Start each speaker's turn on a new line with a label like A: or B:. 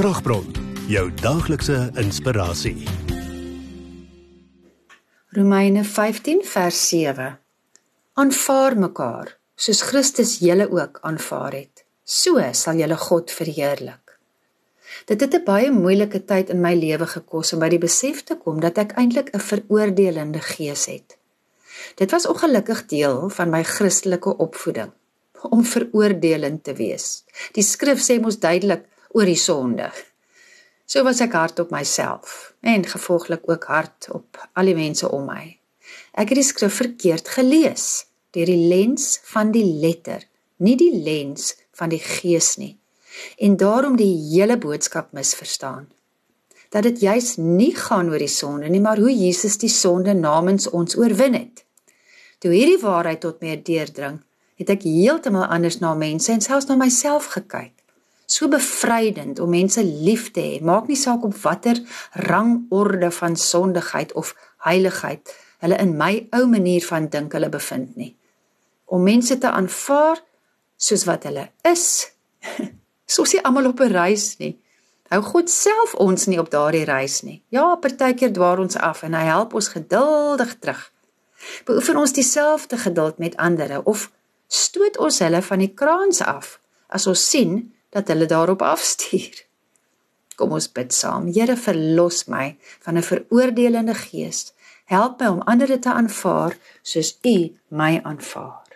A: Kragbron, jou daaglikse inspirasie.
B: Romeine 15 vers 7. Aanvaar mekaar soos Christus julle ook aanvaar het. So sal julle God verheerlik. Dit het 'n baie moeilike tyd in my lewe gekos om by die besef te kom dat ek eintlik 'n veroordelende gees het. Dit was ongelukkig deel van my Christelike opvoeding om veroordelend te wees. Die skrif sê mos duidelik oor die sonde. So was ek hard op myself en gevolglik ook hard op al die mense om my. Ek het die skrif verkeerd gelees deur die lens van die letter, nie die lens van die gees nie. En daarom die hele boodskap misverstaan. Dat dit juis nie gaan oor die sonde nie, maar hoe Jesus die sonde namens ons oorwin het. Toe hierdie waarheid tot my deurdring, het ek heeltemal anders na mense en selfs na myself gekyk. So bevrydend om mense lief te hê, maak nie saak op watter rangorde van sondigheid of heiligheid hulle in my ou manier van dink hulle bevind nie. Om mense te aanvaar soos wat hulle is. Soos jy almal op 'n reis nie. Hou God self ons nie op daardie reis nie. Ja, partykeer dwaal ons af en hy help ons geduldig terug. Beoefen ons dieselfde geduld met ander of stoot ons hulle van die kraans af as ons sien dat hulle daarop afstuur. Kom ons bid saam. Here verlos my van 'n veroordelende gees. Help my om ander te aanvaar soos U my aanvaar.